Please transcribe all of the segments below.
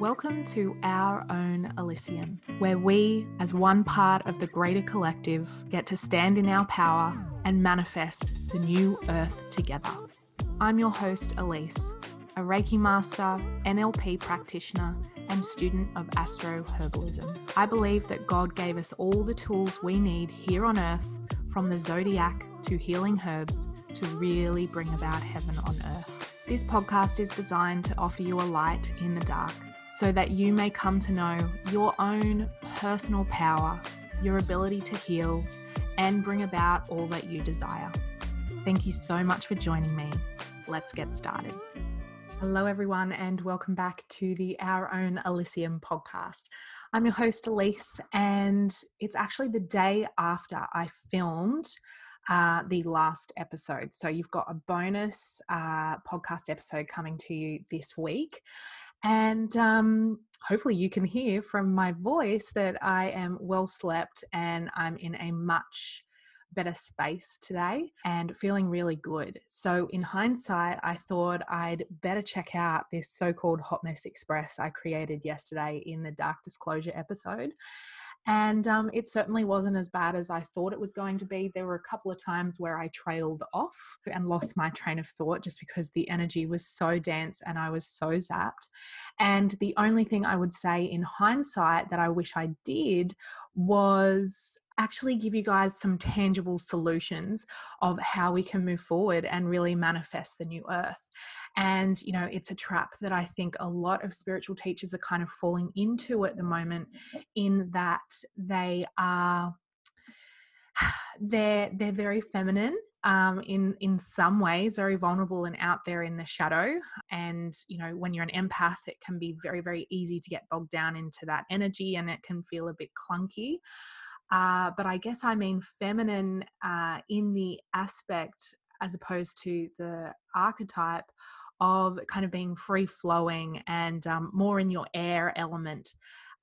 Welcome to Our Own Elysium, where we, as one part of the greater collective, get to stand in our power and manifest the new earth together. I'm your host, Elise, a Reiki master, NLP practitioner, and student of astro herbalism. I believe that God gave us all the tools we need here on earth, from the zodiac to healing herbs, to really bring about heaven on earth. This podcast is designed to offer you a light in the dark so that you may come to know your own personal power, your ability to heal, and bring about all that you desire. Thank you so much for joining me. Let's get started. Hello, everyone, and welcome back to the Our Own Elysium podcast. I'm your host, Elise, and it's actually the day after I filmed uh, the last episode. So you've got a bonus uh, podcast episode coming to you this week. And um, hopefully, you can hear from my voice that I am well slept and I'm in a much better space today and feeling really good. So, in hindsight, I thought I'd better check out this so called Hot Mess Express I created yesterday in the Dark Disclosure episode. And um, it certainly wasn't as bad as I thought it was going to be. There were a couple of times where I trailed off and lost my train of thought just because the energy was so dense and I was so zapped. And the only thing I would say in hindsight that I wish I did was actually give you guys some tangible solutions of how we can move forward and really manifest the new earth. And, you know, it's a trap that I think a lot of spiritual teachers are kind of falling into at the moment, in that they are they're they're very feminine um, in in some ways very vulnerable and out there in the shadow. And you know when you're an empath it can be very very easy to get bogged down into that energy and it can feel a bit clunky uh, but i guess i mean feminine uh, in the aspect as opposed to the archetype of kind of being free flowing and um, more in your air element.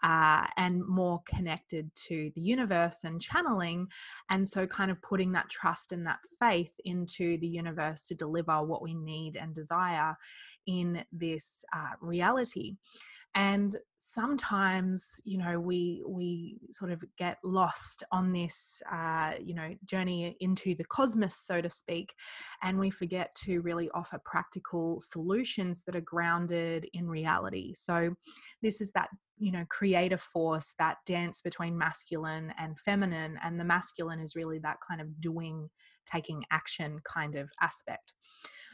Uh, and more connected to the universe and channeling. And so, kind of putting that trust and that faith into the universe to deliver what we need and desire in this uh, reality and sometimes you know we we sort of get lost on this uh, you know journey into the cosmos so to speak and we forget to really offer practical solutions that are grounded in reality. So this is that you know creative force that dance between masculine and feminine and the masculine is really that kind of doing taking action kind of aspect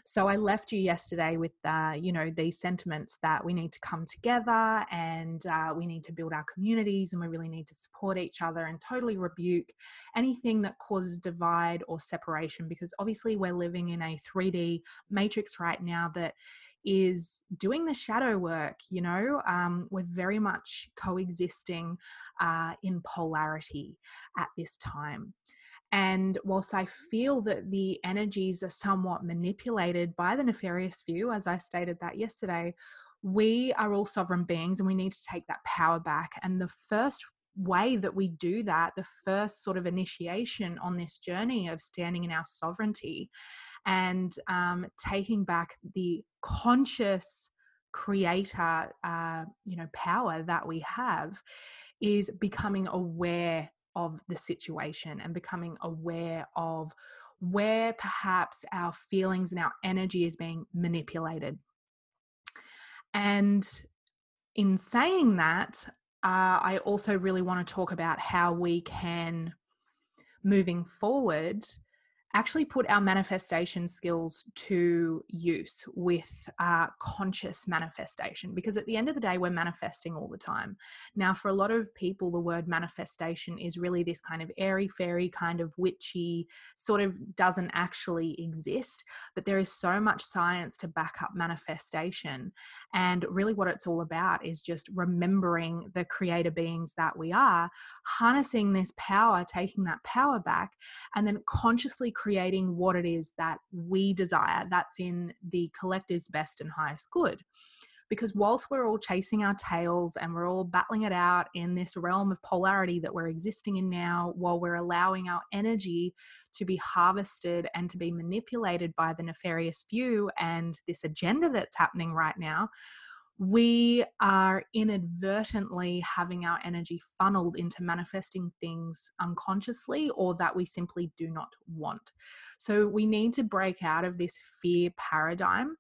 so I left you yesterday with, uh, you know, these sentiments that we need to come together and uh, we need to build our communities and we really need to support each other and totally rebuke anything that causes divide or separation because obviously we're living in a 3D matrix right now that is doing the shadow work you know? Um, we're very much coexisting uh, in polarity at this time and whilst I feel that the energies are somewhat manipulated by the nefarious few, as I stated that yesterday, we are all sovereign beings and we need to take that power back. And the first way that we do that, the first sort of initiation on this journey of standing in our sovereignty and um, taking back the conscious creator, uh, you know, power that we have is becoming aware of the situation and becoming aware of where perhaps our feelings and our energy is being manipulated. And in saying that, uh, I also really want to talk about how we can, moving forward, actually put our manifestation skills to use with uh, conscious manifestation because at the end of the day we're manifesting all the time. Now for a lot of people the word manifestation is really this kind of airy fairy kind of witchy sort of doesn't actually exist but there is so much science to back up manifestation. And really what it's all about is just remembering the creator beings that we are harnessing this power taking that power back and then consciously creating what it is that we desire that's in the collective's best and highest good. Because whilst we're all chasing our tails and we're all battling it out in this realm of polarity that we're existing in now, while we're allowing our energy to be harvested and to be manipulated by the nefarious few and this agenda that's happening right now, we are inadvertently having our energy funneled into manifesting things unconsciously or that we simply do not want. So we need to break out of this fear paradigm.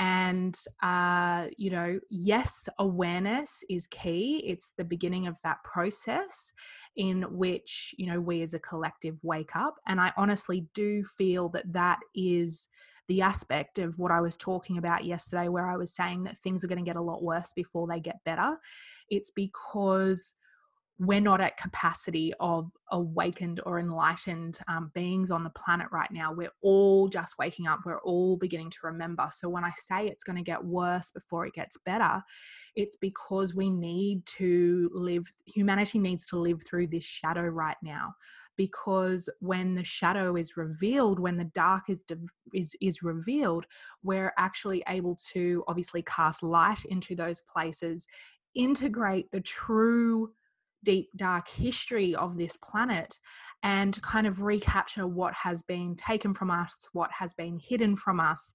And, uh, you know, yes, awareness is key. It's the beginning of that process in which, you know, we as a collective wake up. And I honestly do feel that that is the aspect of what I was talking about yesterday, where I was saying that things are going to get a lot worse before they get better. It's because we're not at capacity of awakened or enlightened um, beings on the planet right now. We're all just waking up. We're all beginning to remember. So when I say it's going to get worse before it gets better, it's because we need to live, humanity needs to live through this shadow right now because when the shadow is revealed when the dark is is is revealed we're actually able to obviously cast light into those places integrate the true deep dark history of this planet and kind of recapture what has been taken from us, what has been hidden from us.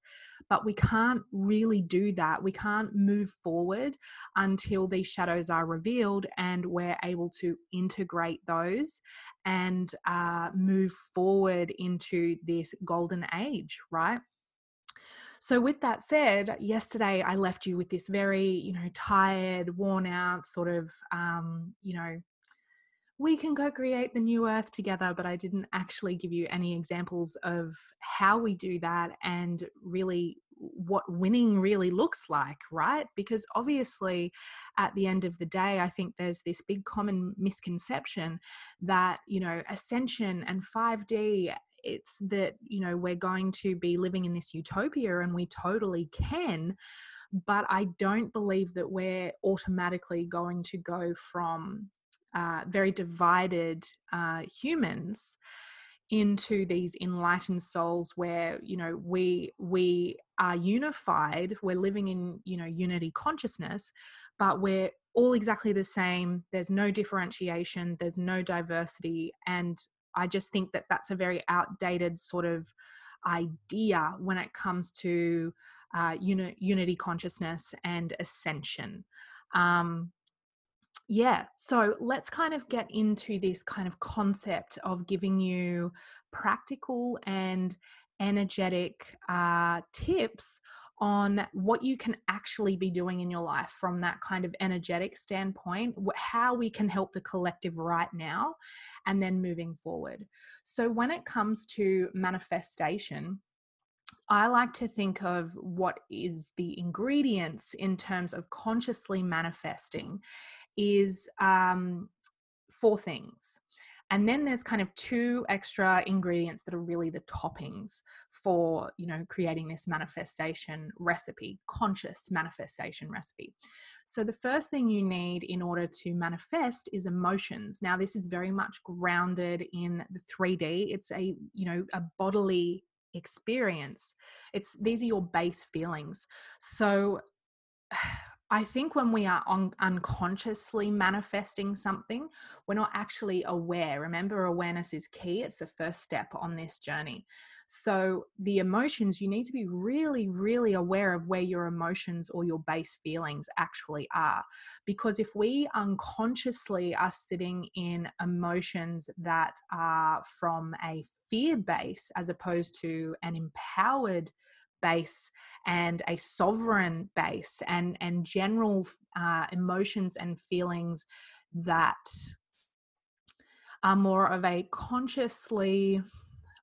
But we can't really do that. We can't move forward until these shadows are revealed and we're able to integrate those and uh, move forward into this golden age, right? So, with that said, yesterday I left you with this very, you know, tired, worn out sort of, um, you know, we can go create the new earth together, but I didn't actually give you any examples of how we do that and really what winning really looks like, right? Because obviously, at the end of the day, I think there's this big common misconception that, you know, ascension and 5D it's that you know we're going to be living in this utopia and we totally can but i don't believe that we're automatically going to go from uh, very divided uh, humans into these enlightened souls where you know we we are unified we're living in you know unity consciousness but we're all exactly the same there's no differentiation there's no diversity and I just think that that's a very outdated sort of idea when it comes to uh, uni- unity consciousness and ascension. Um, yeah, so let's kind of get into this kind of concept of giving you practical and energetic uh, tips on what you can actually be doing in your life from that kind of energetic standpoint, how we can help the collective right now, and then moving forward. So, when it comes to manifestation, I like to think of what is the ingredients in terms of consciously manifesting is um, four things. And then there's kind of two extra ingredients that are really the toppings for, you know, creating this manifestation recipe, conscious manifestation recipe. So the first thing you need in order to manifest is emotions. Now this is very much grounded in the 3D. It's a, you know, a bodily experience. It's these are your base feelings. So I think when we are un- unconsciously manifesting something, we're not actually aware. Remember, awareness is key, it's the first step on this journey. So, the emotions, you need to be really, really aware of where your emotions or your base feelings actually are. Because if we unconsciously are sitting in emotions that are from a fear base as opposed to an empowered base and a sovereign base and and general uh, emotions and feelings that are more of a consciously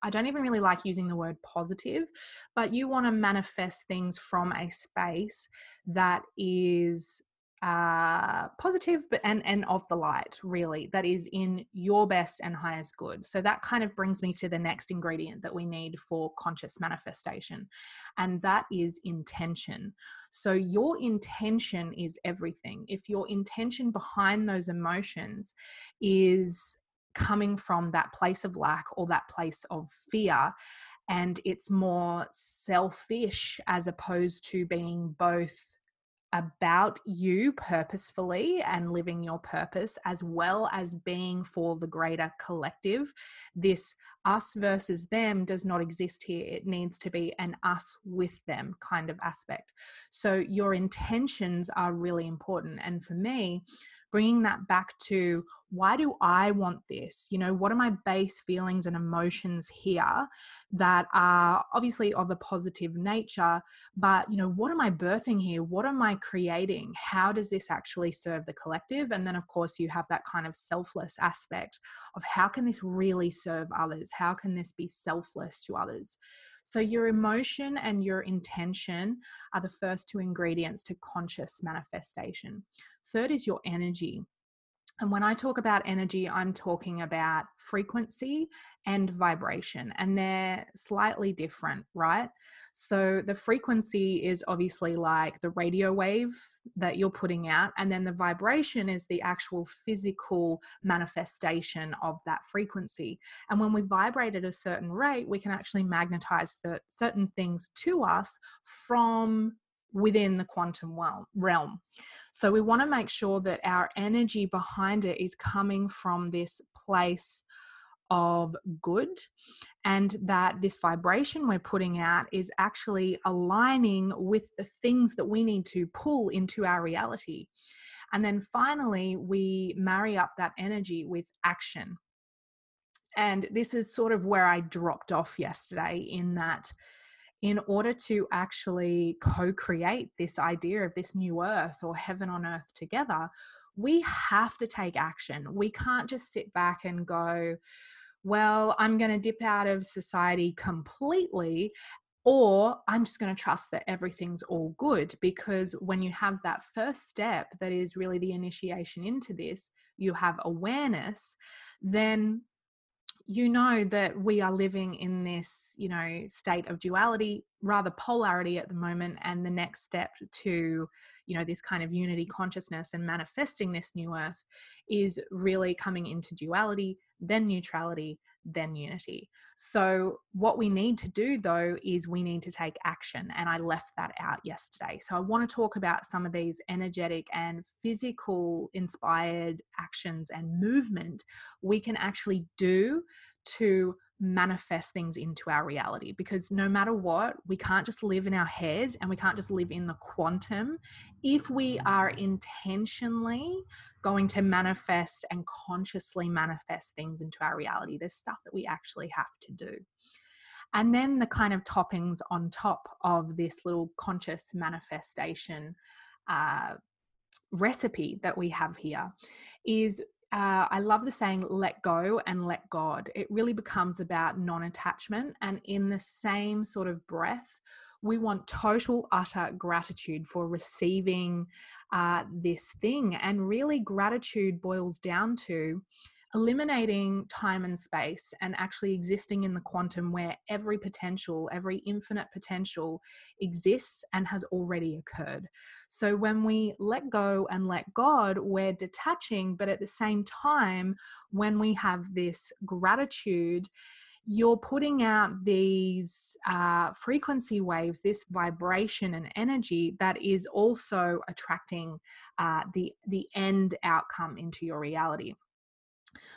I don't even really like using the word positive, but you want to manifest things from a space that is uh, positive but and and of the light really that is in your best and highest good. So that kind of brings me to the next ingredient that we need for conscious manifestation and that is intention. So your intention is everything. If your intention behind those emotions is coming from that place of lack or that place of fear and it's more selfish as opposed to being both about you purposefully and living your purpose, as well as being for the greater collective. This us versus them does not exist here. It needs to be an us with them kind of aspect. So, your intentions are really important. And for me, bringing that back to why do I want this? You know, what are my base feelings and emotions here that are obviously of a positive nature? But, you know, what am I birthing here? What am I creating? How does this actually serve the collective? And then, of course, you have that kind of selfless aspect of how can this really serve others? How can this be selfless to others? So, your emotion and your intention are the first two ingredients to conscious manifestation. Third is your energy. And when I talk about energy, I'm talking about frequency and vibration, and they're slightly different, right? So the frequency is obviously like the radio wave that you're putting out, and then the vibration is the actual physical manifestation of that frequency. And when we vibrate at a certain rate, we can actually magnetize the, certain things to us from within the quantum realm. So we want to make sure that our energy behind it is coming from this place of good and that this vibration we're putting out is actually aligning with the things that we need to pull into our reality. And then finally, we marry up that energy with action. And this is sort of where I dropped off yesterday in that in order to actually co create this idea of this new earth or heaven on earth together, we have to take action. We can't just sit back and go, well, I'm going to dip out of society completely or I'm just going to trust that everything's all good. Because when you have that first step, that is really the initiation into this, you have awareness, then you know that we are living in this you know state of duality rather polarity at the moment and the next step to you know this kind of unity consciousness and manifesting this new earth is really coming into duality then neutrality then unity. So, what we need to do though is we need to take action. And I left that out yesterday. So, I want to talk about some of these energetic and physical inspired actions and movement we can actually do to manifest things into our reality because no matter what, we can't just live in our head and we can't just live in the quantum. If we are intentionally going to manifest and consciously manifest things into our reality, there's stuff that we actually have to do. And then the kind of toppings on top of this little conscious manifestation uh, recipe that we have here is uh, I love the saying, let go and let God. It really becomes about non attachment. And in the same sort of breath, we want total, utter gratitude for receiving uh, this thing. And really, gratitude boils down to eliminating time and space and actually existing in the quantum where every potential, every infinite potential exists and has already occurred. So when we let go and let God, we're detaching, but at the same time, when we have this gratitude, you're putting out these uh, frequency waves, this vibration and energy that is also attracting uh, the the end outcome into your reality.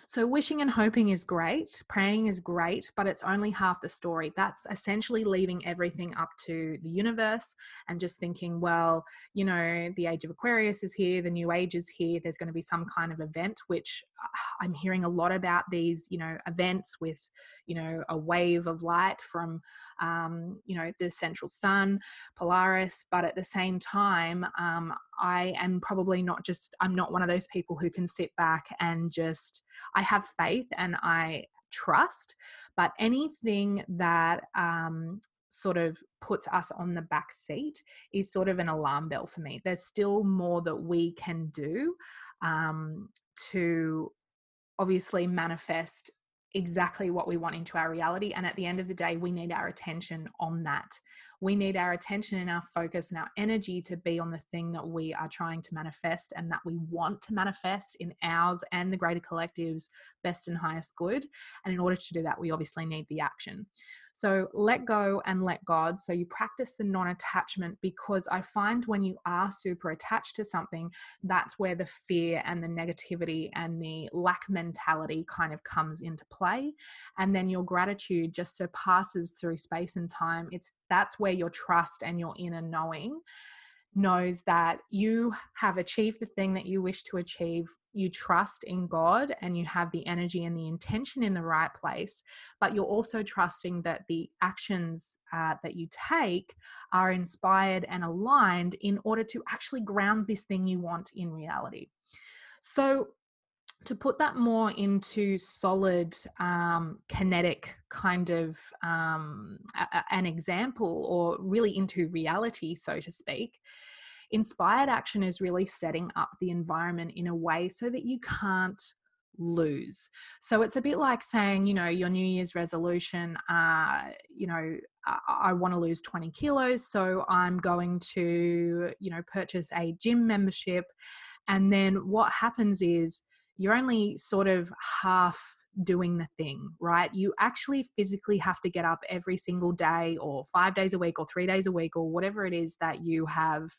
So, wishing and hoping is great, praying is great, but it's only half the story. That's essentially leaving everything up to the universe and just thinking, well, you know, the age of Aquarius is here, the new age is here, there's going to be some kind of event, which I'm hearing a lot about these, you know, events with, you know, a wave of light from, um, you know, the central sun, Polaris, but at the same time, um, I am probably not just, I'm not one of those people who can sit back and just, I have faith and I trust, but anything that um, sort of puts us on the back seat is sort of an alarm bell for me. There's still more that we can do um, to obviously manifest exactly what we want into our reality. And at the end of the day, we need our attention on that. We need our attention and our focus and our energy to be on the thing that we are trying to manifest and that we want to manifest in ours and the greater collective's best and highest good. And in order to do that, we obviously need the action. So let go and let God. So you practice the non attachment because I find when you are super attached to something, that's where the fear and the negativity and the lack mentality kind of comes into play. And then your gratitude just surpasses through space and time. It's that's where your trust and your inner knowing knows that you have achieved the thing that you wish to achieve. You trust in God and you have the energy and the intention in the right place, but you're also trusting that the actions uh, that you take are inspired and aligned in order to actually ground this thing you want in reality. So, to put that more into solid um, kinetic kind of um, a, an example or really into reality so to speak inspired action is really setting up the environment in a way so that you can't lose. So it's a bit like saying, you know, your New Year's resolution, uh, you know, I, I want to lose 20 kilos. So I'm going to, you know, purchase a gym membership. And then what happens is you're only sort of half doing the thing, right? You actually physically have to get up every single day or five days a week or three days a week or whatever it is that you have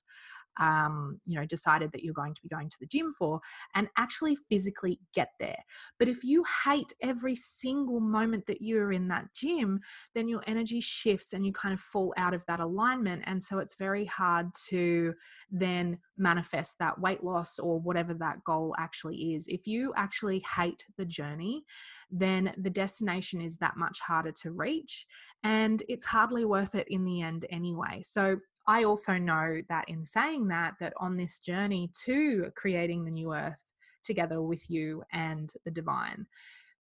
um, you know, decided that you're going to be going to the gym for and actually physically get there. But if you hate every single moment that you're in that gym, then your energy shifts and you kind of fall out of that alignment. And so it's very hard to then manifest that weight loss or whatever that goal actually is. If you actually hate the journey, then the destination is that much harder to reach and it's hardly worth it in the end anyway. So I also know that in saying that, that on this journey to creating the new earth together with you and the divine,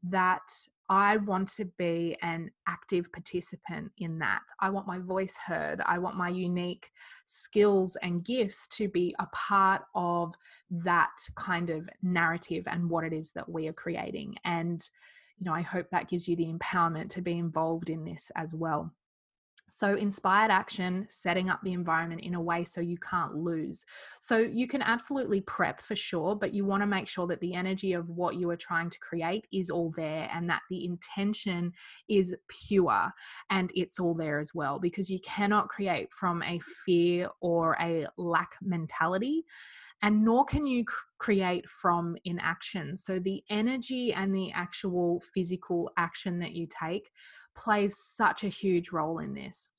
that I want to be an active participant in that. I want my voice heard. I want my unique skills and gifts to be a part of that kind of narrative and what it is that we are creating. And, you know, I hope that gives you the empowerment to be involved in this as well. So, inspired action, setting up the environment in a way so you can't lose. So, you can absolutely prep for sure, but you want to make sure that the energy of what you are trying to create is all there and that the intention is pure and it's all there as well, because you cannot create from a fear or a lack mentality and nor can you create from inaction. So, the energy and the actual physical action that you take plays such a huge role in this.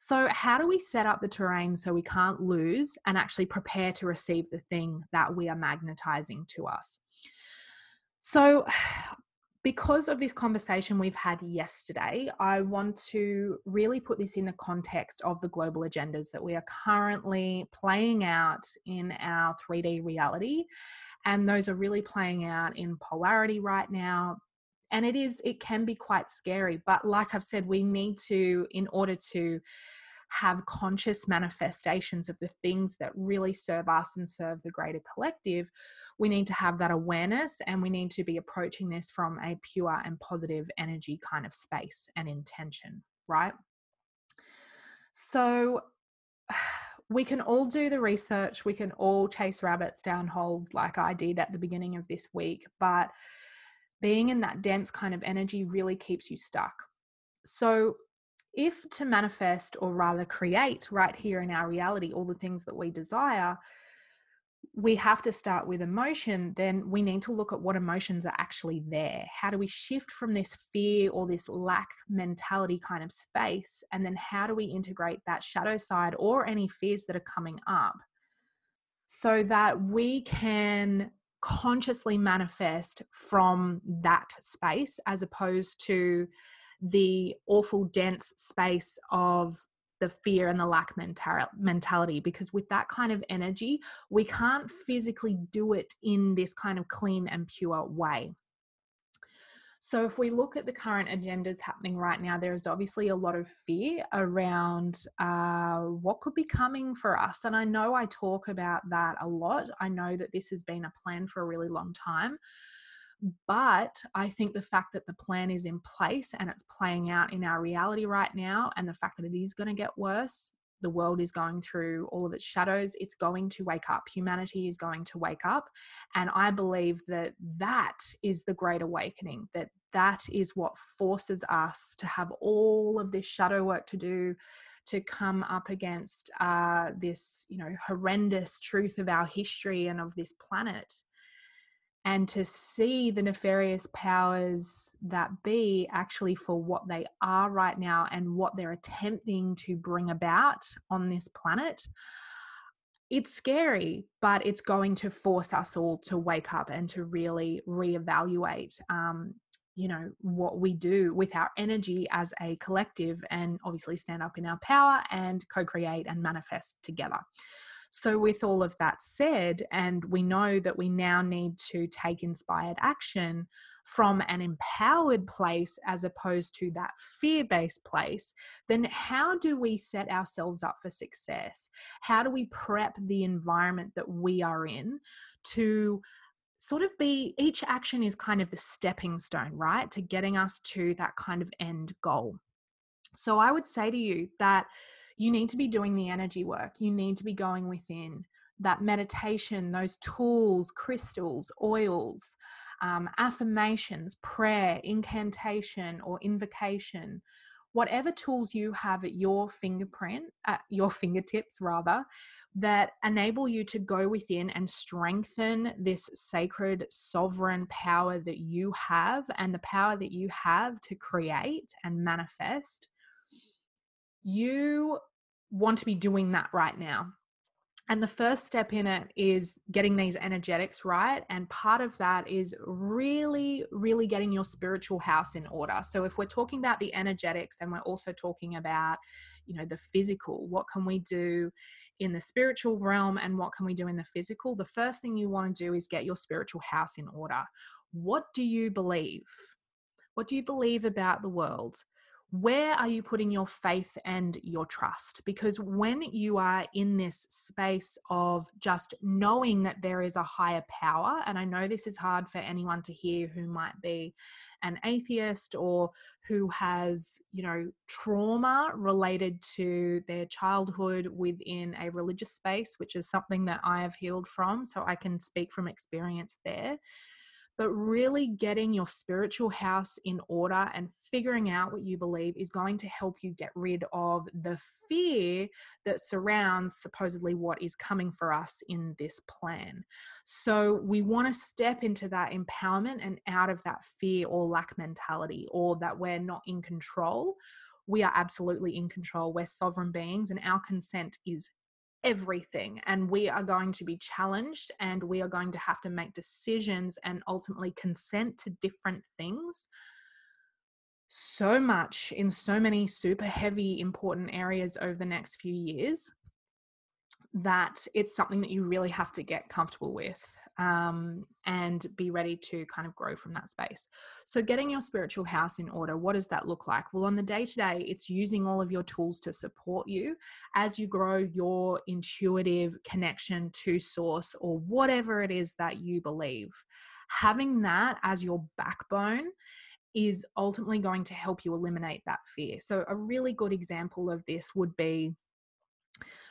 So, how do we set up the terrain so we can't lose and actually prepare to receive the thing that we are magnetizing to us? So, because of this conversation we've had yesterday, I want to really put this in the context of the global agendas that we are currently playing out in our 3D reality. And those are really playing out in polarity right now and it is it can be quite scary but like i've said we need to in order to have conscious manifestations of the things that really serve us and serve the greater collective we need to have that awareness and we need to be approaching this from a pure and positive energy kind of space and intention right? So we can all do the research we can all chase rabbits down holes like i did at the beginning of this week but being in that dense kind of energy really keeps you stuck. So, if to manifest or rather create right here in our reality all the things that we desire, we have to start with emotion, then we need to look at what emotions are actually there. How do we shift from this fear or this lack mentality kind of space? And then how do we integrate that shadow side or any fears that are coming up so that we can consciously manifest from that space as opposed to the awful dense space of the fear and the lack mentality because with that kind of energy we can't physically do it in this kind of clean and pure way so, if we look at the current agendas happening right now, there is obviously a lot of fear around uh, what could be coming for us. And I know I talk about that a lot. I know that this has been a plan for a really long time. But I think the fact that the plan is in place and it's playing out in our reality right now, and the fact that it is going to get worse, the world is going through all of its shadows, it's going to wake up. Humanity is going to wake up. And I believe that that is the great awakening, that that is what forces us to have all of this shadow work to do to come up against uh, this you know horrendous truth of our history and of this planet and to see the nefarious powers that be actually for what they are right now and what they're attempting to bring about on this planet it's scary, but it's going to force us all to wake up and to really reevaluate, um, you know, what we do with our energy as a collective and obviously stand up in our power and co create and manifest together. So, with all of that said, and we know that we now need to take inspired action from an empowered place as opposed to that fear based place, then how do we set ourselves up for success? How do we prep the environment that we are in to sort of be each action is kind of the stepping stone, right, to getting us to that kind of end goal? So, I would say to you that you need to be doing the energy work. You need to be going within that meditation, those tools, crystals, oils, um, affirmations, prayer, incantation, or invocation. Whatever tools you have at your fingerprint, at your fingertips rather, that enable you to go within and strengthen this sacred sovereign power that you have and the power that you have to create and manifest you want to be doing that right now. And the first step in it is getting these energetics right. And part of that is really, really getting your spiritual house in order. So if we're talking about the energetics and we're also talking about, you know, the physical, what can we do in the spiritual realm and what can we do in the physical? The first thing you want to do is get your spiritual house in order. What do you believe? What do you believe about the world? Where are you putting your faith and your trust? Because when you are in this space of just knowing that there is a higher power, and I know this is hard for anyone to hear who might be an atheist or who has, you know, trauma related to their childhood within a religious space, which is something that I have healed from. So I can speak from experience there but really getting your spiritual house in order and figuring out what you believe is going to help you get rid of the fear that surrounds supposedly what is coming for us in this plan. So we want to step into that empowerment and out of that fear or lack mentality or that we're not in control. We are absolutely in control. We're sovereign beings, and our consent is everything and we are going to be challenged and we are going to have to make decisions and ultimately consent to different things so much in so many super heavy important areas over the next few years that it's something that you really have to get comfortable with um, and be ready to kind of grow from that space. So, getting your spiritual house in order, what does that look like? Well, on the day to day, it's using all of your tools to support you as you grow your intuitive connection to source or whatever it is that you believe. Having that as your backbone is ultimately going to help you eliminate that fear. So, a really good example of this would be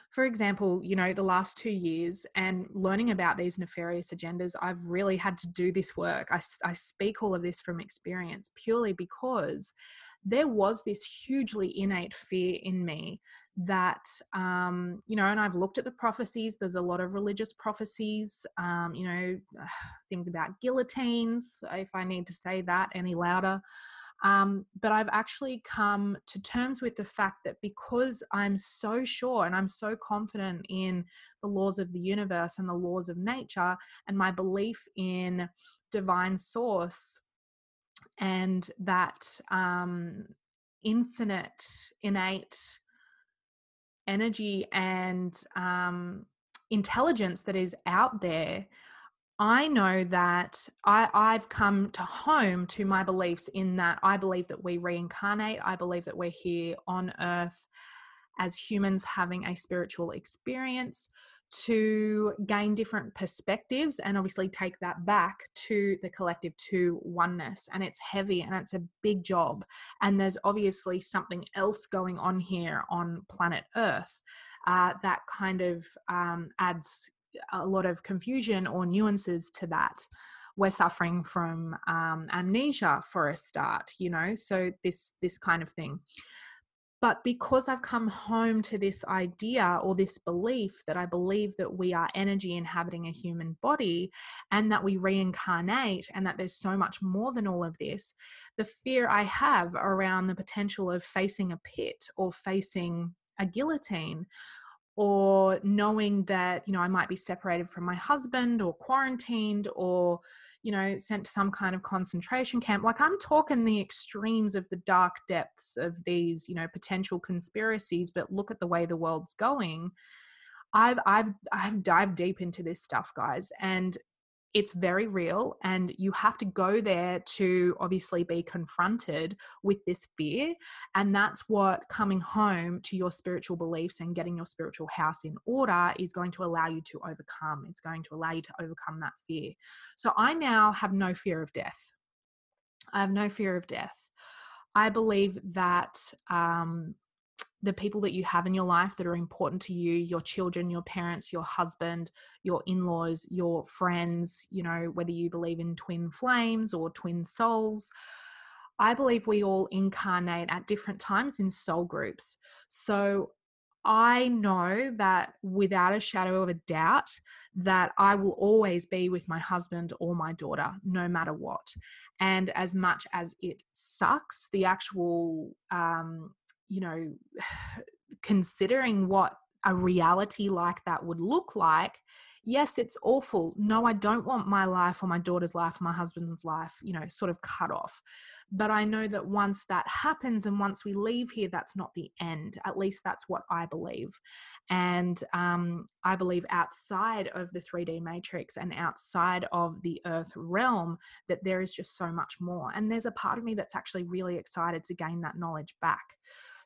for example, you know, the last two years and learning about these nefarious agendas, I've really had to do this work. I, I speak all of this from experience purely because there was this hugely innate fear in me that um, you know and i've looked at the prophecies there's a lot of religious prophecies um, you know things about guillotines if i need to say that any louder um, but I've actually come to terms with the fact that because I'm so sure and I'm so confident in the laws of the universe and the laws of nature and my belief in divine source and that um, infinite, innate energy and um, intelligence that is out there I know that I, I've come to home to my beliefs in that I believe that we reincarnate. I believe that we're here on earth as humans having a spiritual experience to gain different perspectives and obviously take that back to the collective to oneness and it's heavy and it's a big job and there's obviously something else going on here on planet earth uh, that kind of um, adds a lot of confusion or nuances to that. We're suffering from um, amnesia for a start you know so this this kind of thing. But because I've come home to this idea or this belief that I believe that we are energy inhabiting a human body and that we reincarnate and that there's so much more than all of this, the fear I have around the potential of facing a pit or facing a guillotine or knowing that you know i might be separated from my husband or quarantined or you know sent to some kind of concentration camp. Like i'm talking the extremes of the dark depths of these you know potential conspiracies but look at the way the world's going. I've i've i've dived deep into this stuff guys and it's very real and you have to go there to obviously be confronted with this fear and that's what coming home to your spiritual beliefs and getting your spiritual house in order is going to allow you to overcome. It's going to allow you to overcome that fear. So i now have no fear of death. I have no fear of death. I believe that um, the people that you have in your life that are important to you your children your parents your husband your in-laws your friends you know whether you believe in twin flames or twin souls i believe we all incarnate at different times in soul groups so I know that without a shadow of a doubt that I will always be with my husband or my daughter no matter what. And as much as it sucks, the actual um, you know, considering what a reality like that would look like, yes, it's awful. No, I don't want my life or my daughter's life or my husband's life, you know, sort of cut off. But I know that once that happens and once we leave here, that's not the end. At least that's what I believe. And um, I believe outside of the 3D matrix and outside of the earth realm, that there is just so much more. And there's a part of me that's actually really excited to gain that knowledge back.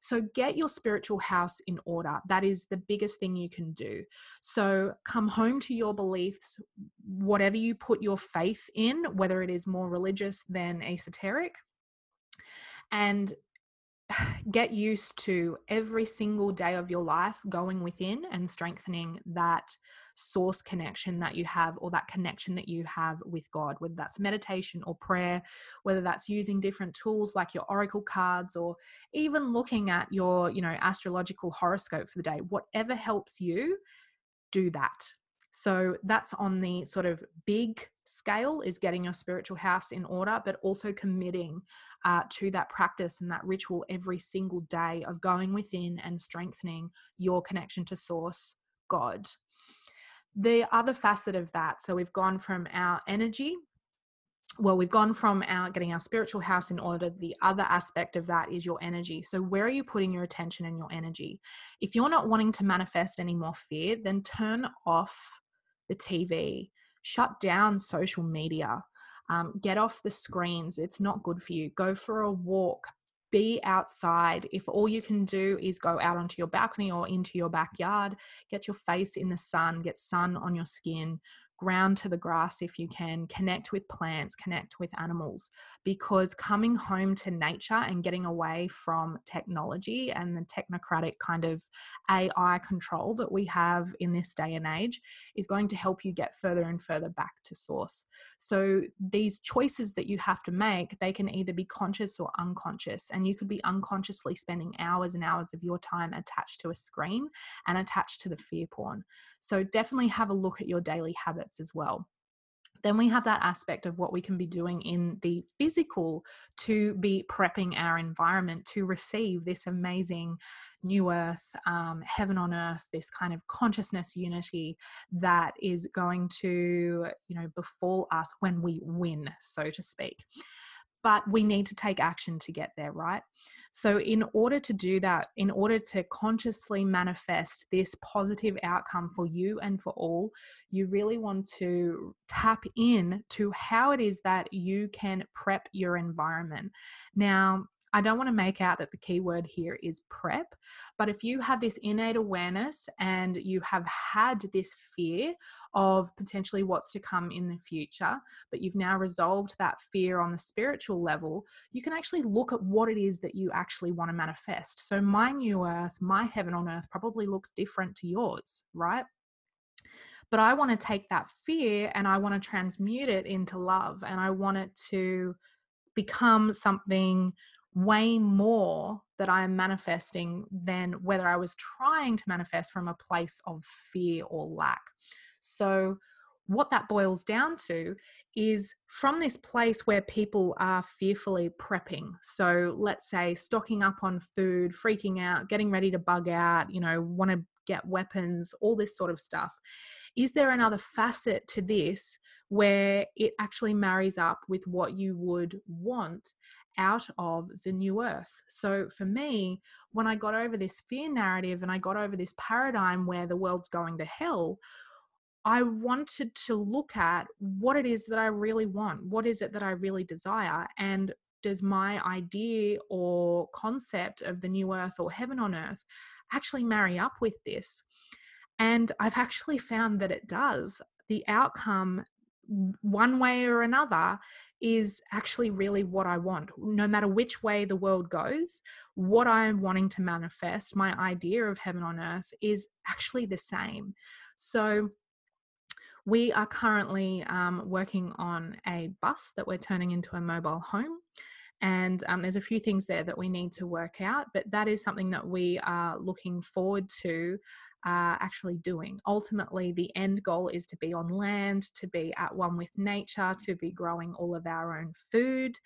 So get your spiritual house in order. That is the biggest thing you can do. So come home to your beliefs, whatever you put your faith in, whether it is more religious than esoteric. And get used to every single day of your life going within and strengthening that source connection that you have or that connection that you have with God, whether that's meditation or prayer, whether that's using different tools like your oracle cards or even looking at your, you know, astrological horoscope for the day, whatever helps you, do that. So that's on the sort of big scale is getting your spiritual house in order, but also committing uh, to that practice and that ritual every single day of going within and strengthening your connection to source, God. The other facet of that, so we've gone from our energy well we've gone from our getting our spiritual house in order the other aspect of that is your energy. So where are you putting your attention and your energy? If you're not wanting to manifest any more fear then turn off the tv shut down social media. Um, get off the screens. It's not good for you. Go for a walk be outside. If all you can do is go out onto your balcony or into your backyard, get your face in the sun, get sun on your skin, ground to the grass if you can, connect with plants, connect with animals, because coming home to nature and getting away from technology and the technocratic kind of AI control that we have in this day and age is going to help you get further and further back to source. So these choices that you have to make, they can either be conscious or unconscious, and you could be unconsciously spending hours and hours of your time attached to a screen and attached to the fear porn. So definitely have a look at your daily habits as well. Then we have that aspect of what we can be doing in the physical to be prepping our environment to receive this amazing new earth, um, heaven on earth, this kind of consciousness unity that is going to, you know, befall us when we win, so to speak but we need to take action to get there, right? So, in order to do that, in order to consciously manifest this positive outcome for you and for all, you really want to tap in to how it is that you can prep your environment. Now, I don't want to make out that the key word here is prep, but if you have this innate awareness and you have had this fear of potentially what's to come in the future, but you've now resolved that fear on the spiritual level, you can actually look at what it is that you actually want to manifest. So, my new earth, my heaven on earth probably looks different to yours, right? But I want to take that fear and I want to transmute it into love and I want it to become something way more that I am manifesting than whether I was trying to manifest from a place of fear or lack. So, what that boils down to is from this place where people are fearfully prepping. So, let's say stocking up on food, freaking out, getting ready to bug out, you know, want to get weapons, all this sort of stuff. Is there another facet to this where it actually marries up with what you would want out of the new earth. So for me, when I got over this fear narrative and I got over this paradigm where the world's going to hell, I wanted to look at what it is that I really want. What is it that I really desire? And does my idea or concept of the new earth or heaven on earth actually marry up with this? And I've actually found that it does. The outcome, one way or another, is actually really what I want. No matter which way the world goes, what I'm wanting to manifest, my idea of heaven on earth, is actually the same. So, we are currently um, working on a bus that we're turning into a mobile home. And um, there's a few things there that we need to work out, but that is something that we are looking forward to are actually doing. Ultimately, the end goal is to be on land, to be at one with nature, to be growing all of our own food,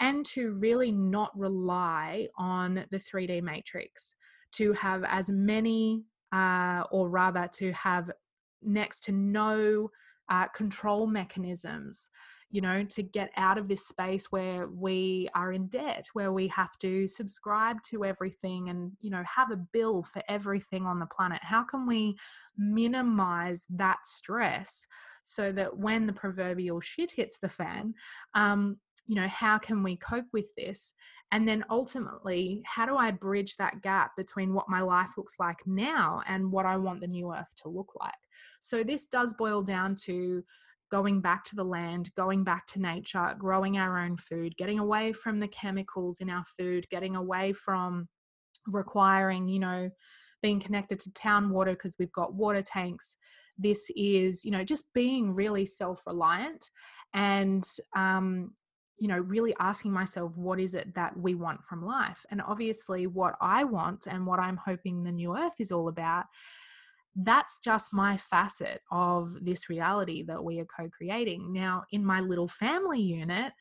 and to really not rely on the 3D matrix, to have as many, uh, or rather, to have next to no uh, control mechanisms you know, to get out of this space where we are in debt, where we have to subscribe to everything and, you know, have a bill for everything on the planet? How can we minimize that stress so that when the proverbial shit hits the fan, um, you know, how can we cope with this? And then ultimately, how do I bridge that gap between what my life looks like now and what I want the new earth to look like? So, this does boil down to going back to the land, going back to nature, growing our own food, getting away from the chemicals in our food, getting away from requiring, you know, being connected to town water because we've got water tanks. This is, you know, just being really self reliant and, um, you know, really asking myself, what is it that we want from life? And obviously, what I want and what I'm hoping the new earth is all about that's just my facet of this reality that we are co creating. Now, in my little family unit,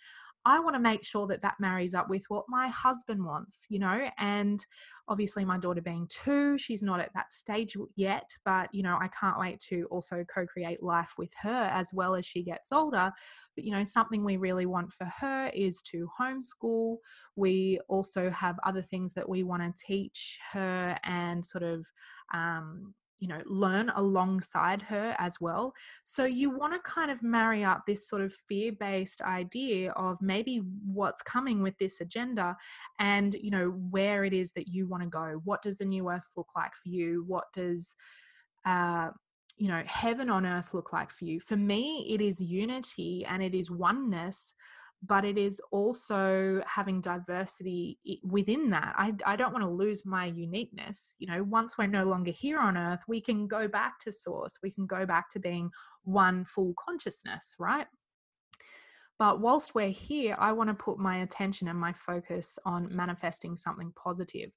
I want to make sure that that marries up with what my husband wants, you know, and obviously my daughter being two, she's not at that stage yet, but you know, I can't wait to also co-create life with her as well as she gets older. But you know, something we really want for her is to homeschool. We also have other things that we want to teach her and sort of um, you know learn alongside her as well. So you want to kind of marry up this sort of fear-based idea of maybe what's coming with this agenda and you know where it is that you want to go. What does the new earth look like for you? What does uh you know heaven on earth look like for you? For me it is unity and it is oneness but it is also having diversity within that. I, I don't want to lose my uniqueness. You know, once we're no longer here on earth, we can go back to source, we can go back to being one full consciousness, right? But whilst we're here, I want to put my attention and my focus on manifesting something positive.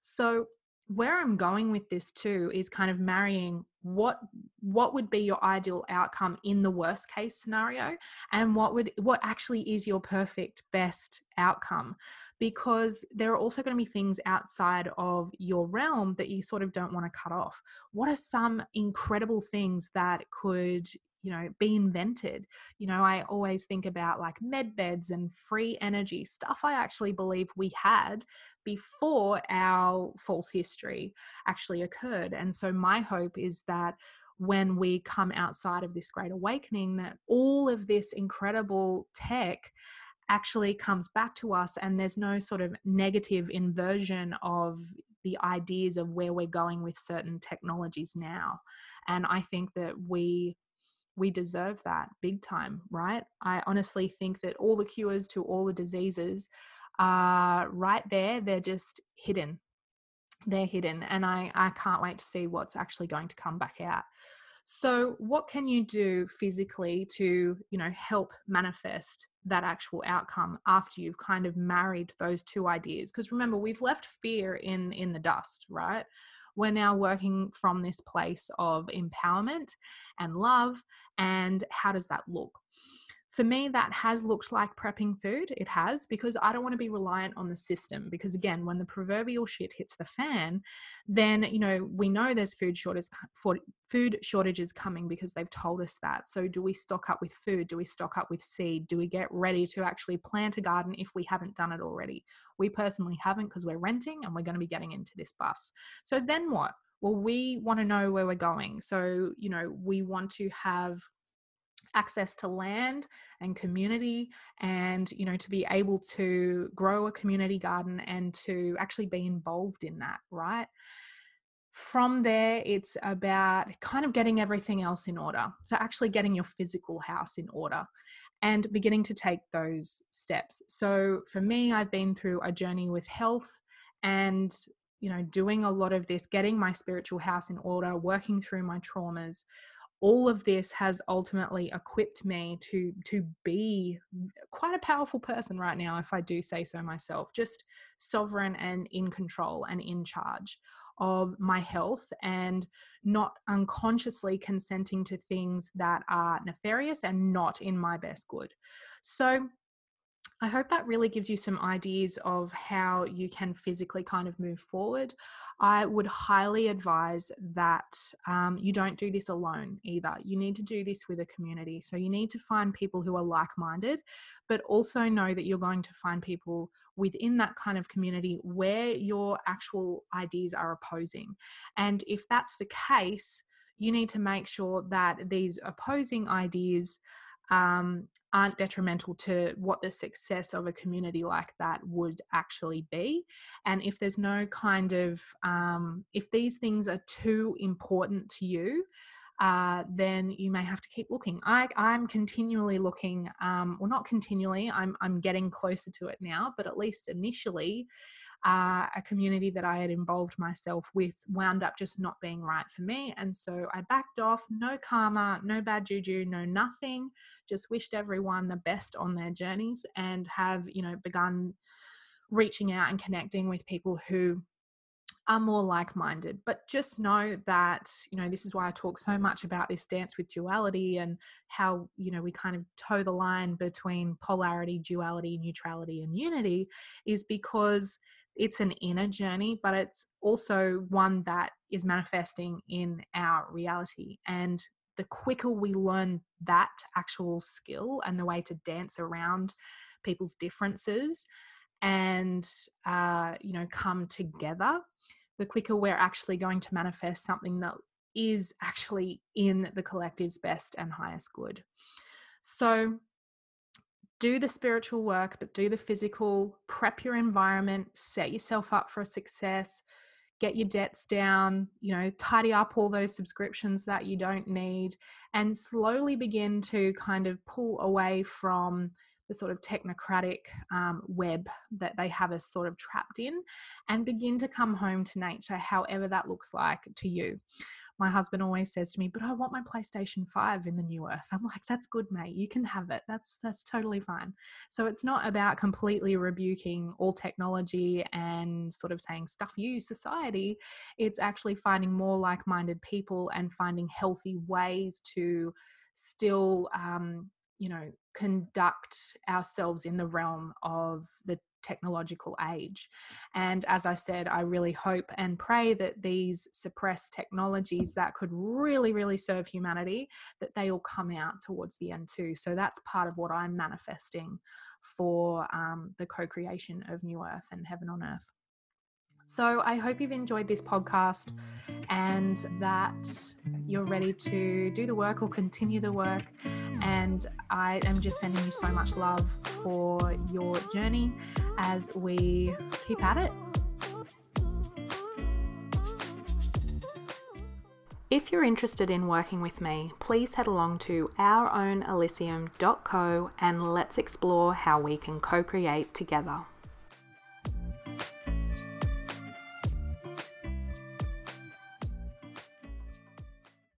So, where I'm going with this too is kind of marrying what what would be your ideal outcome in the worst case scenario and what would what actually is your perfect best outcome? Because there are also going to be things outside of your realm that you sort of don't want to cut off. What are some incredible things that could you know be invented. You know i always think about like med beds and free energy stuff i actually believe we had before our false history actually occurred. And so my hope is that when we come outside of this great awakening that all of this incredible tech actually comes back to us and there's no sort of negative inversion of the ideas of where we're going with certain technologies now. And i think that we we deserve that big time right? I honestly think that all the cures to all the diseases are right there they're just hidden. They're hidden and i i can't wait to see what's actually going to come back out. So what can you do physically to you know help manifest that actual outcome after you've kind of married those two ideas? Because remember we've left fear in in the dust right we're now working from this place of empowerment and love and how does that look for me, that has looked like prepping food. It has, because I don't want to be reliant on the system. Because again, when the proverbial shit hits the fan, then, you know, we know there's food shortages, food shortages coming because they've told us that. So do we stock up with food? Do we stock up with seed? Do we get ready to actually plant a garden if we haven't done it already? We personally haven't because we're renting and we're going to be getting into this bus. So then what? Well, we want to know where we're going. So, you know, we want to have access to land and community and you know to be able to grow a community garden and to actually be involved in that right? From there it's about kind of getting everything else in order so actually getting your physical house in order and beginning to take those steps. So for me i've been through a journey with health and you know doing a lot of this getting my spiritual house in order working through my traumas all of this has ultimately equipped me to to be quite a powerful person right now if i do say so myself just sovereign and in control and in charge of my health and not unconsciously consenting to things that are nefarious and not in my best good. So I hope that really gives you some ideas of how you can physically kind of move forward. I would highly advise that um, you don't do this alone either. You need to do this with a community. So you need to find people who are like minded, but also know that you're going to find people within that kind of community where your actual ideas are opposing. And if that's the case, you need to make sure that these opposing ideas um, aren't detrimental to what the success of a community like that would actually be. And if there's no kind of, um, if these things are too important to you, uh, then you may have to keep looking. I, I'm continually looking, um, well, not continually, I'm, I'm getting closer to it now, but at least initially, uh, a community that I had involved myself with wound up just not being right for me. And so I backed off, no karma, no bad juju, no nothing, just wished everyone the best on their journeys and have, you know, begun reaching out and connecting with people who are more like minded. But just know that, you know, this is why I talk so much about this dance with duality and how, you know, we kind of toe the line between polarity, duality, neutrality, and unity, is because it's an inner journey, but it's also one that is manifesting in our reality. And the quicker we learn that actual skill and the way to dance around people's differences and uh, you know come together the quicker we're actually going to manifest something that is actually in the collective's best and highest good so do the spiritual work, but do the physical, prep your environment, set yourself up for success, get your debts down, you know, tidy up all those subscriptions that you don't need, and slowly begin to kind of pull away from the sort of technocratic um, web that they have us sort of trapped in and begin to come home to nature, however that looks like to you my husband always says to me, "But I want my PlayStation 5 in the new earth." I'm like, "That's good, mate. You can have it. That's that's totally fine." So it's not about completely rebuking all technology and sort of saying stuff you society. It's actually finding more like-minded people and finding healthy ways to still um, you know conduct ourselves in the realm of the technological age. And as I said, I really hope and pray that these suppressed technologies that could really, really serve humanity, that they all come out towards the end too. So that's part of what I'm manifesting for um, the co creation of New Earth and Heaven on Earth. So I hope you've enjoyed this podcast and that you're ready to do the work or continue the work. And I am just sending you so much love for your journey as we keep at it. If you're interested in working with me, please head along to ourownelysium.co and let's explore how we can co create together.